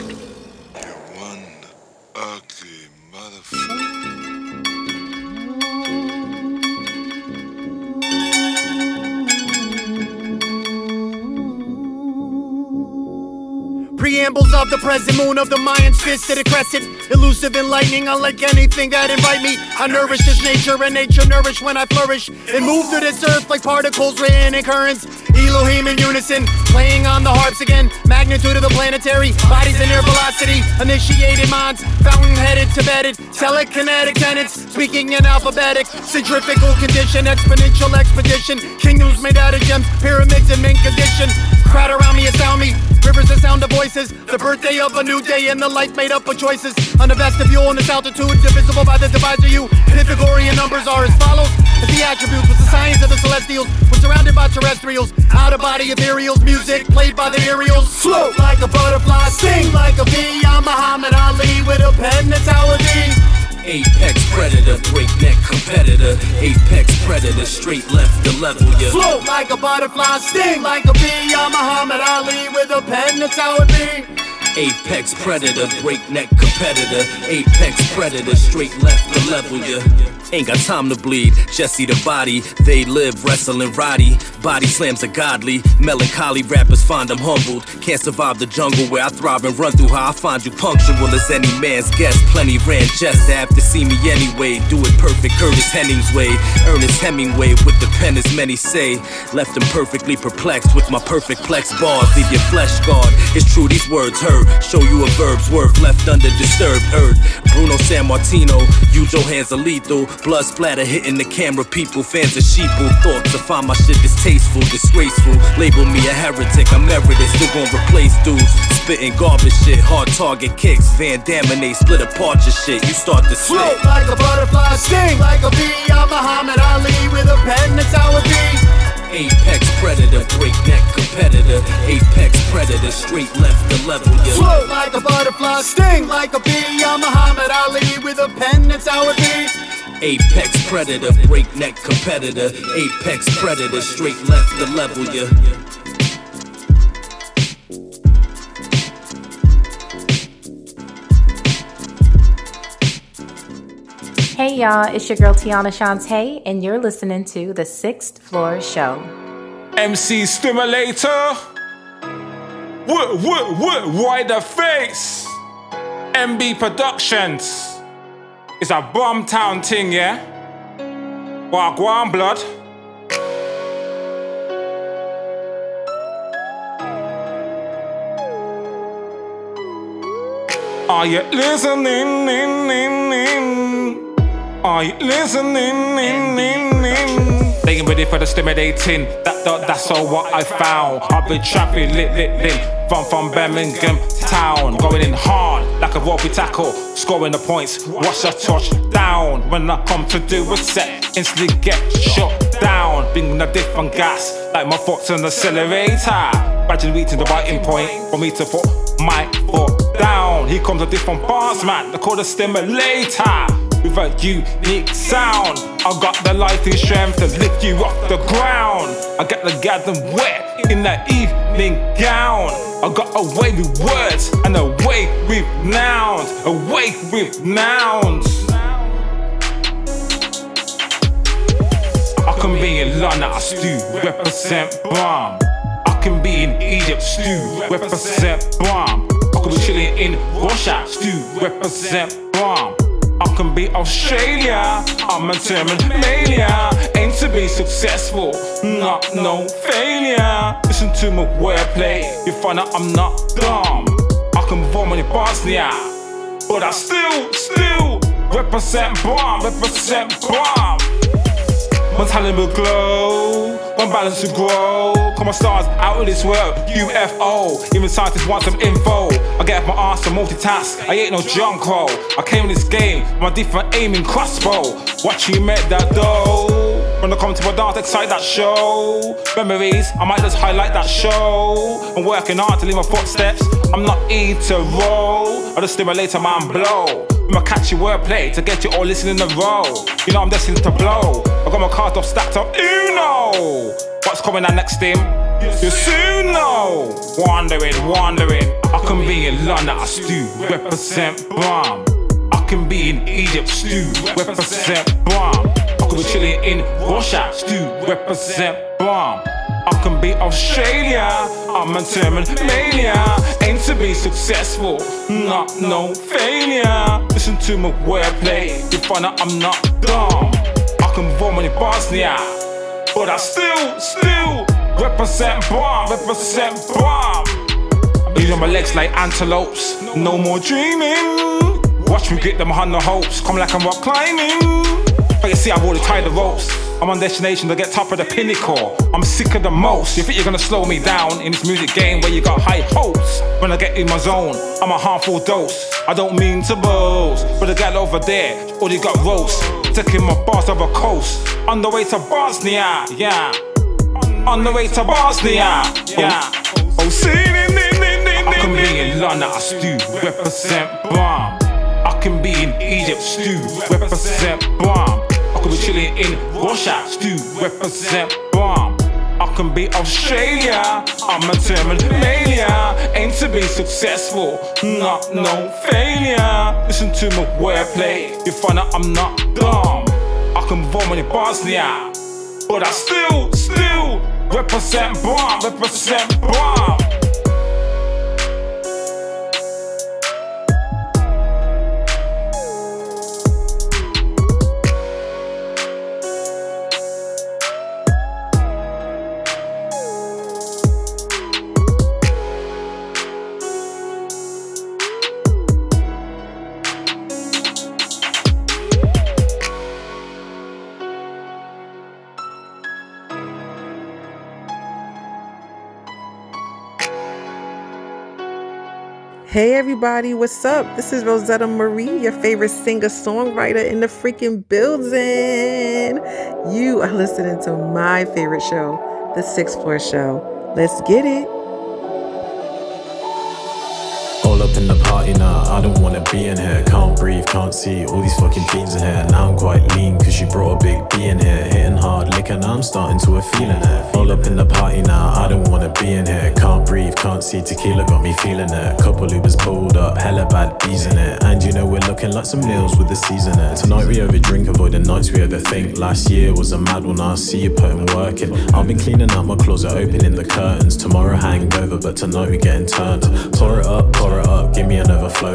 Preambles of the present moon of the Mayans fist to the crescent. Elusive and lightning, unlike anything that invite me. I nourish this nature and nature nourish when I flourish. And move through this earth like particles written in currents. Elohim in unison, playing on the harps again. Magnitude of the planetary, bodies in their velocity. Initiated minds, fountain headed bedded. Telekinetic tenants, speaking in alphabetic. Centrifugal condition, exponential expedition. Kingdoms made out of gems, pyramids in mint condition. Crowd around me astound me. Rivers the sound of voices. The birthday of a new day and the life made up of choices. On the vestibule in this altitude, divisible by the divisor you. Pythagorean numbers are as follows. The attributes with the science of the celestials. We're surrounded by terrestrials. Out of body ethereals. Music played by the aerials. Float like a butterfly. Sting like a bee. I'm Muhammad Ali with a pen that's. Apex predator, breakneck competitor. Apex predator, straight left to level ya. Float like a butterfly, sting like a bee. I'm Muhammad Ali with a pen, that's how it be. Apex predator, breakneck competitor. Apex predator, straight left to level ya. Ain't got time to bleed. Jesse the body, they live wrestling Roddy. Body slams are godly. Melancholy rappers find them humbled. Can't survive the jungle where I thrive and run through how I find you punctual as any man's guest. Plenty ran just to have to see me anyway. Do it perfect, Curtis Hemingway. Ernest Hemingway with the pen, as many say. Left them perfectly perplexed with my perfect plex bars. Leave your flesh scarred. It's true, these words hurt. Show you a verb's worth left under disturbed earth. Bruno Sammartino, your hands are lethal. Blood splatter hitting the camera. People, fans of sheeple. Thoughts to find my shit distasteful, disgraceful. Label me a heretic, I'm merited. Still gon' replace dudes. Spitting garbage shit, hard target kicks. Van Damme and they split apart your shit. You start to slip. Float like a butterfly, sting like a bee. I'm Muhammad Ali with a pen, that's how it be. Apex predator, breakneck competitor. Apex predator, straight left to level ya. Float like a butterfly, sting like a bee. I'm Muhammad Ali with a pen, that's how it be. Apex predator, breakneck competitor. Apex predator, straight left to level ya. Hey y'all, it's your girl Tiana Shantae, and you're listening to The Sixth Floor Show. MC Stimulator. What, what, what, why the face? MB Productions. It's a Brum town thing, yeah? One blood. Are you listening? In, in, in? Are you listening? In, in, in? Ain't ready for the stimulating. That, that that's all what I found. I've been trapping lit, lit, lit. From from Birmingham town, going in hard like a ropey tackle, scoring the points. Watch a touch down. When I come to do a set, instantly get shut down. Bringing a different gas, like my foot's an accelerator. Imagine reaching the biting point for me to put my foot down. Here comes a different boss man, they call the stimulator. With a unique sound, I got the lighting strength to lift you off the ground. I got the garden wet in that evening gown. I got away with words and away with nouns, away with nouns. I can be in London, I stew, represent Brum. I can be in Egypt, stew, represent Brum. I can be chilling in Russia, stew, represent Brum. Can be Australia, I'm a determined mania. Aim to be successful, not no failure. Listen to my wordplay, you find out I'm not dumb. I can perform in Bosnia, but I still, still represent Brum, represent Brum. My talent will glow, my balance will grow. Call my stars out of this world, UFO. Even scientists want some info. I get my ass to multitask, I ain't no junk roll. I came in this game with my different aiming crossbow. Watch you make that dough. When I come to my dance, excite that show. Memories, I might just highlight that show. I'm working hard to leave my footsteps. I'm not eating to roll. I just stimulate a man blow. With my catchy wordplay to get you all listening to row. You know I'm destined to blow. I got my cards up stacked up. Uno. What's coming out next, Tim? You soon know. Wandering, wandering. I can be in London, I stew. Represent Brum. I can be in Egypt, stew. Represent Brum. I could be chilling in Russia, stew. Represent Brum. I can be Australia, I'm a determined mania. To be successful, not no failure. Listen to my wordplay, you find out I'm not dumb. I can perform in Bosnia, but I still, still represent Brum, represent Brum. Using my legs like antelopes, no more dreaming. Watch me get them hundred hopes, come like I'm rock climbing. But you see, I've already tied the ropes. I'm on destination to get top of the pinnacle. I'm sick of the most. You think you're gonna slow me down in this music game where you got high hopes? When I get in my zone, I'm a harmful dose. I don't mean to boast, but the gal over there already got roast. Taking my bars boss over coast. On the way to Bosnia, yeah. On the way to Bosnia, yeah. Oh, see, I can be in London, I stew, represent Brum. I can be in Egypt, stew, represent Brum. Can be chilling in Russia, stew, represent Brum. I can be Australia, I'm a determined mania. Aim to be successful, not no failure. Listen to my wordplay, you find out I'm not dumb. I can your bars now. But I still, still represent Brum, represent Brum. Hey everybody, what's up? This is Rosetta Marie, your favorite singer songwriter in the freaking building. You are listening to my favorite show, The Sixth Floor Show. Let's get it. I don't wanna be in here. Can't breathe, can't see all these fucking fiends in here. Now I'm quite lean, cause you brought a big B in here. Hitting hard now I'm starting to a feeling it. All up in the party now, I don't wanna be in here. Can't breathe, can't see tequila, got me feeling it. Couple Ubers pulled up, hella bad bees in it. And you know we're looking like some meals with the season it. Tonight we overdrink, avoid the nights we overthink. Last year was a mad one, I see you putting work in. I've been cleaning up my closet, opening the curtains. Tomorrow hangover, but tonight we getting turned. Pour it up, pour it up, give me an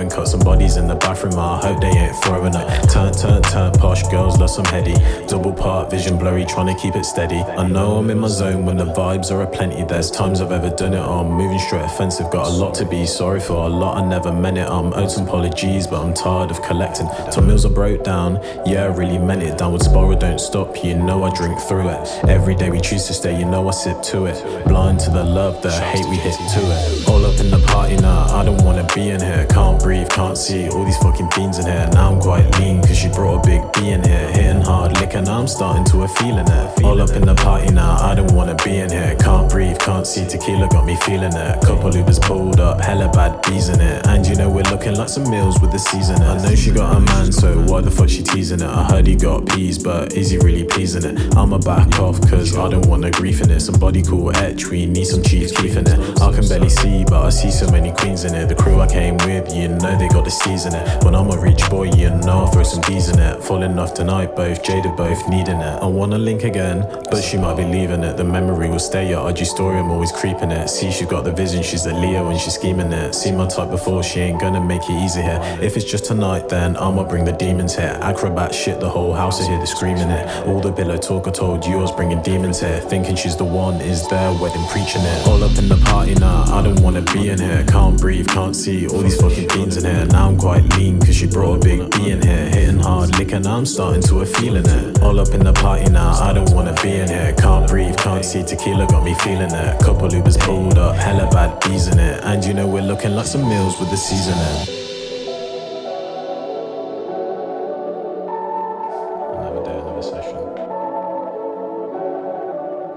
overflowing. Cut some bodies in the bathroom, I hope they ain't throwing up. Turn, turn, turn, posh girls, love some heady. Double part, vision blurry, trying to keep it steady. I know I'm in my zone when the vibes are aplenty. There's times I've ever done it, oh, I'm moving straight offensive. Got a lot to be sorry for, a lot I never meant it. I'm owed some apologies, but I'm tired of collecting. Till meals are broke down, yeah, I really meant it. Downward spiral, don't stop, you know I drink through it. Every day we choose to stay, you know I sip to it. Blind to the love, the hate we hit to it. All up in the party now, I don't wanna be in here. Can't breathe, can't see all these fucking fiends in here. Now I'm quite lean, cause she brought a big B in here. Hitting hard licking, now I'm starting to a feeling it. All up in the party now, I don't wanna be in here. Can't breathe, can't see tequila, got me feeling it. Couple Ubers pulled up, hella bad bees in it. And you know we're looking like some meals with the season. I know she got a man, so why the fuck she teasing it? I heard he got peas, but is he really pleasing it? I'ma back off, cause I don't want no grief in it. Somebody call Etch, we need some cheese keef in it. I can barely see, but I see so many queens in it. The crew I came with, you know they got the in it. When I'm a rich boy, you know I'll throw some D's in it. Falling off tonight, both jaded, both needing it. I wanna link again, but she might be leaving it. The memory will stay, your IG story, I'm always creeping it. See, she got the vision, she's a Leo and she's scheming it. See my type before, she ain't gonna make it easy here. If it's just tonight, then I'ma bring the demons here. Acrobat shit, the whole house is here, they're screaming it. All the pillow talk I told you, I was bringing demons here. Thinking she's the one, is there, wedding preaching it. All up in the party now, I don't wanna be in here. Can't breathe, can't see all these fucking fiends in here. Now I'm quite lean, cause she brought a big B in here. Hitting hard liquor, now I'm starting to a feeling it. All up in the party now, I don't wanna be in here. Can't breathe, can't see tequila, got me feeling it. Couple Ubers pulled up, hella bad bees in it. And you know we're looking like some meals with the seasoning.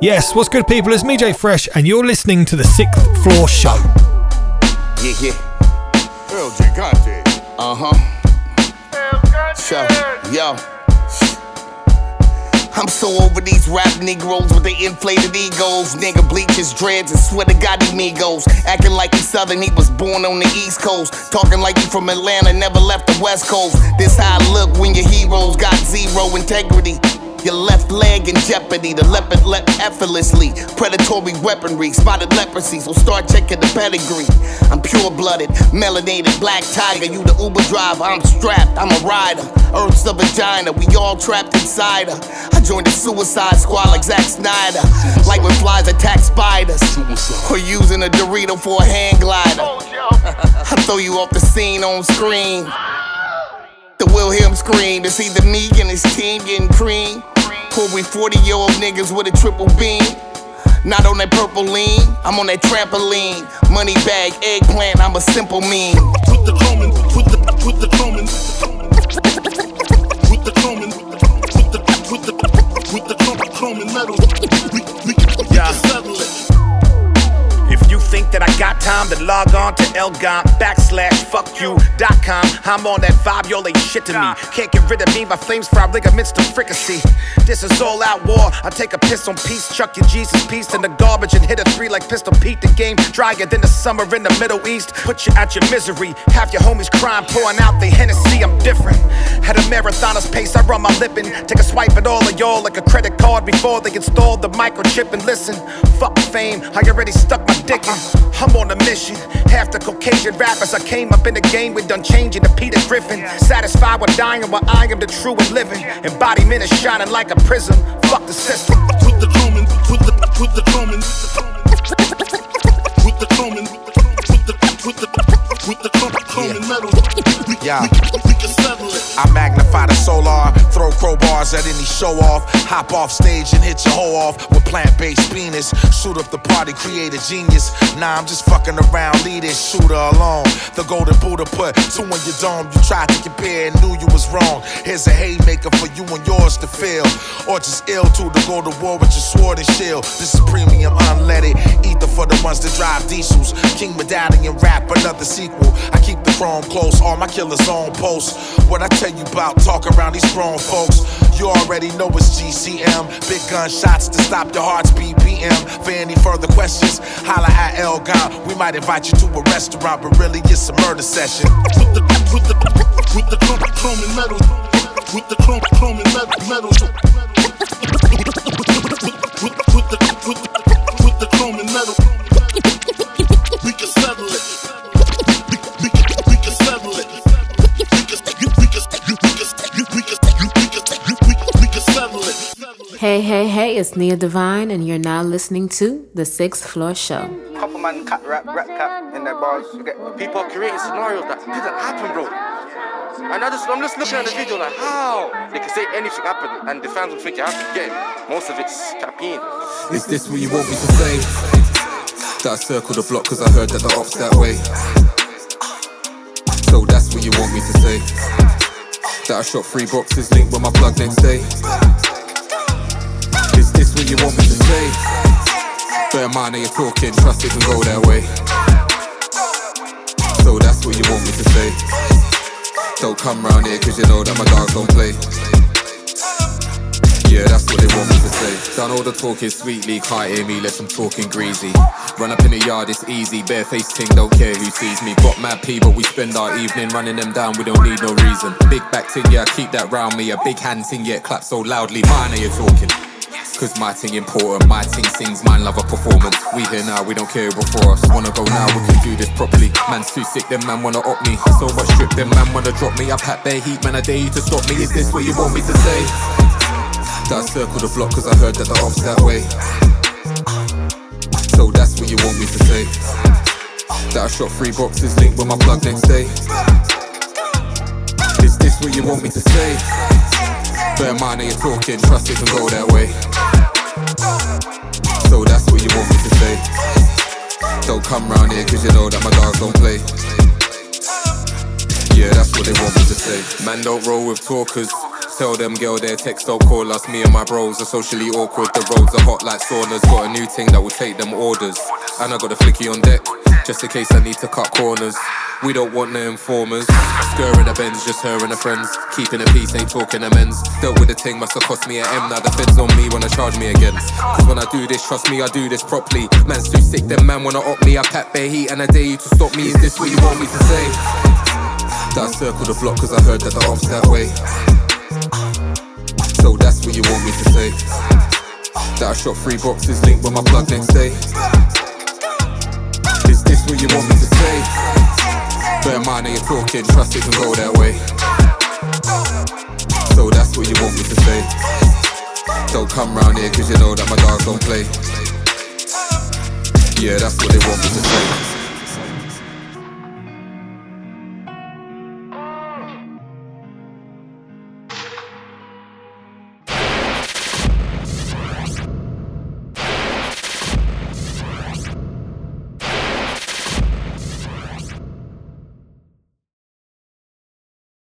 Yes, what's good, people? It's me, Jay Fresh, and you're listening to the Sixth Floor Show. Yeah, yeah. Real Gigante. Uh huh. So, yo. I'm so over these rap Negroes with their inflated egos. Nigga bleaches, dreads, and swear to God he Migos. Acting like he's Southern, he was born on the East Coast. Talking like he from Atlanta, never left the West Coast. This how I look when your heroes got zero integrity. Your left leg in jeopardy, the leopard leapt effortlessly. Predatory weaponry, spotted leprosy, so start checking the pedigree. I'm pure blooded, melanated, black tiger. You the Uber driver, I'm strapped, I'm a rider. Earth's a vagina, we all trapped inside her. I joined the suicide squad like Zack Snyder. Like when flies attack spiders. Or using a Dorito for a hand glider. I throw you off the scene on screen. The Wilhelm scream, it's either me and his team getting cream. Or we 40 year old niggas with a triple beam. Not on that purple lean, I'm on that trampoline. Money bag, eggplant, I'm a simple mean. Put the chrome in, put the, put the chrome in. Put the chrome in, put the, put the, put the chrome, chrome in metal. We, we, we Yeah. can settle it. Think that I got time, to log on to El Gant backslash fuckyou.com. I'm on that vibe, y'all ain't shit to me. Can't get rid of me, my flames fry ligaments to fricassee. This is all out war. I take a piss on peace, chuck your Jesus piece in the garbage and hit a three like Pistol Pete. The game drier than the summer in the Middle East. Put you out your misery. Half your homies crying, pouring out they Hennessy. I'm different. At a marathoner's pace, I run my lippin'. Take a swipe at all of y'all like a credit card before they install the microchip. And listen, fuck fame, I already stuck my dick in. I'm on a mission. Half the Caucasian rappers I came up in the game with done changing to Peter Griffin. Satisfied with dying while I am the true and living. Embodiment is shining like a prism. Fuck the system. With the drumming, with the with the drumming, with the drumming, with the with the with the drum- drumming metal. Yeah. I magnify the solar, throw crowbars at any show off, hop off stage and hit your hoe off with plant based penis. Shoot up the party, create a genius. Nah, I'm just fucking around, leave this shooter alone. The golden Buddha put two in your dome. You tried to compare and knew you was wrong. Here's a haymaker for you and yours to feel. Or just ill too to go to war with your sword and shield. This is premium unleaded. Ether for the ones that drive diesels. King Medallion rap, another sequel. I keep the chrome close, all my killers on post. What I tell you about, talk around these grown folks. You already know it's GCM. Big gunshots to stop your heart's BPM. For any further questions, holla at El Gant. We might invite you to a restaurant, but really it's a murder session. With the with the with the drum, drumming metal. With the drum, drumming metal. metal. Hey, hey, hey, it's Nia Divine, and you're now listening to The Sixth Floor Show. Couple man cat rap rap cap in their bars. You people are creating scenarios that didn't happen, bro. And I just I'm just looking at the video like how they can say anything happened and the fans will think it happened. Yeah, most of it's campaign. Is this what you want me to say? That I circled the block cause I heard that the ops that way. So that's what you want me to say. That I shot three boxes linked with my plug next day. Is this what you want me to say? Bear in mind that you're talking, trust it can go their way. So that's what you want me to say. Don't come round here cause you know that my dogs don't play. Yeah, that's what they want me to say. Done all the talking sweetly, can't hear me, less I'm talking greasy. Run up in the yard, it's easy, barefaced ting, don't care who sees me. Got mad P, but we spend our evening running them down, we don't need no reason. Big back ting, yeah, keep that round me. A big hand ting, yeah, clap so loudly, mine are you talking? Cause my ting important, my ting sings, mine love a performance. We here now, we don't care before us. Wanna go now, we can do this properly. Man's too sick, them man wanna op me. So much strip, them man wanna drop me. I pack bare heat, man, I dare you to stop me. Is this what you want me to say? That I circle the block cause I heard that the ops that way. So that's what you want me to say. That I shot three boxes linked with my plug next day. Is this what you want me to say? Bear in mind that you're talking, trust it can go that way. So that's what you want me to say. Don't come round here cause you know that my dogs don't play. Yeah, that's what they want me to say. Man, don't roll with talkers. Tell them, girl, their text don't call us. Me and my bros are socially awkward. The roads are hot like saunas. Got a new thing that will take them orders. And I got a flicky on deck, just in case I need to cut corners. We don't want no informers. Skirring the bends, just her and her friends. Keeping the peace, ain't talking amends. Dealt with the thing, must have cost me an M. Now the feds on me wanna charge me again. Cause when I do this, trust me, I do this properly. Man's too sick, them man wanna op me. I pack bare heat and I dare you to stop me. Is this what you want me to say? That I circle the block cause I heard that the ops that way. So that's what you want me to say. That I shot three boxes linked with my plug next day. Is this what you want me to say? Bear in mind that you're talking, trust it can go that way. So that's what you want me to say. Don't come round here cause you know that my dogs don't play. Yeah, that's what they want me to say.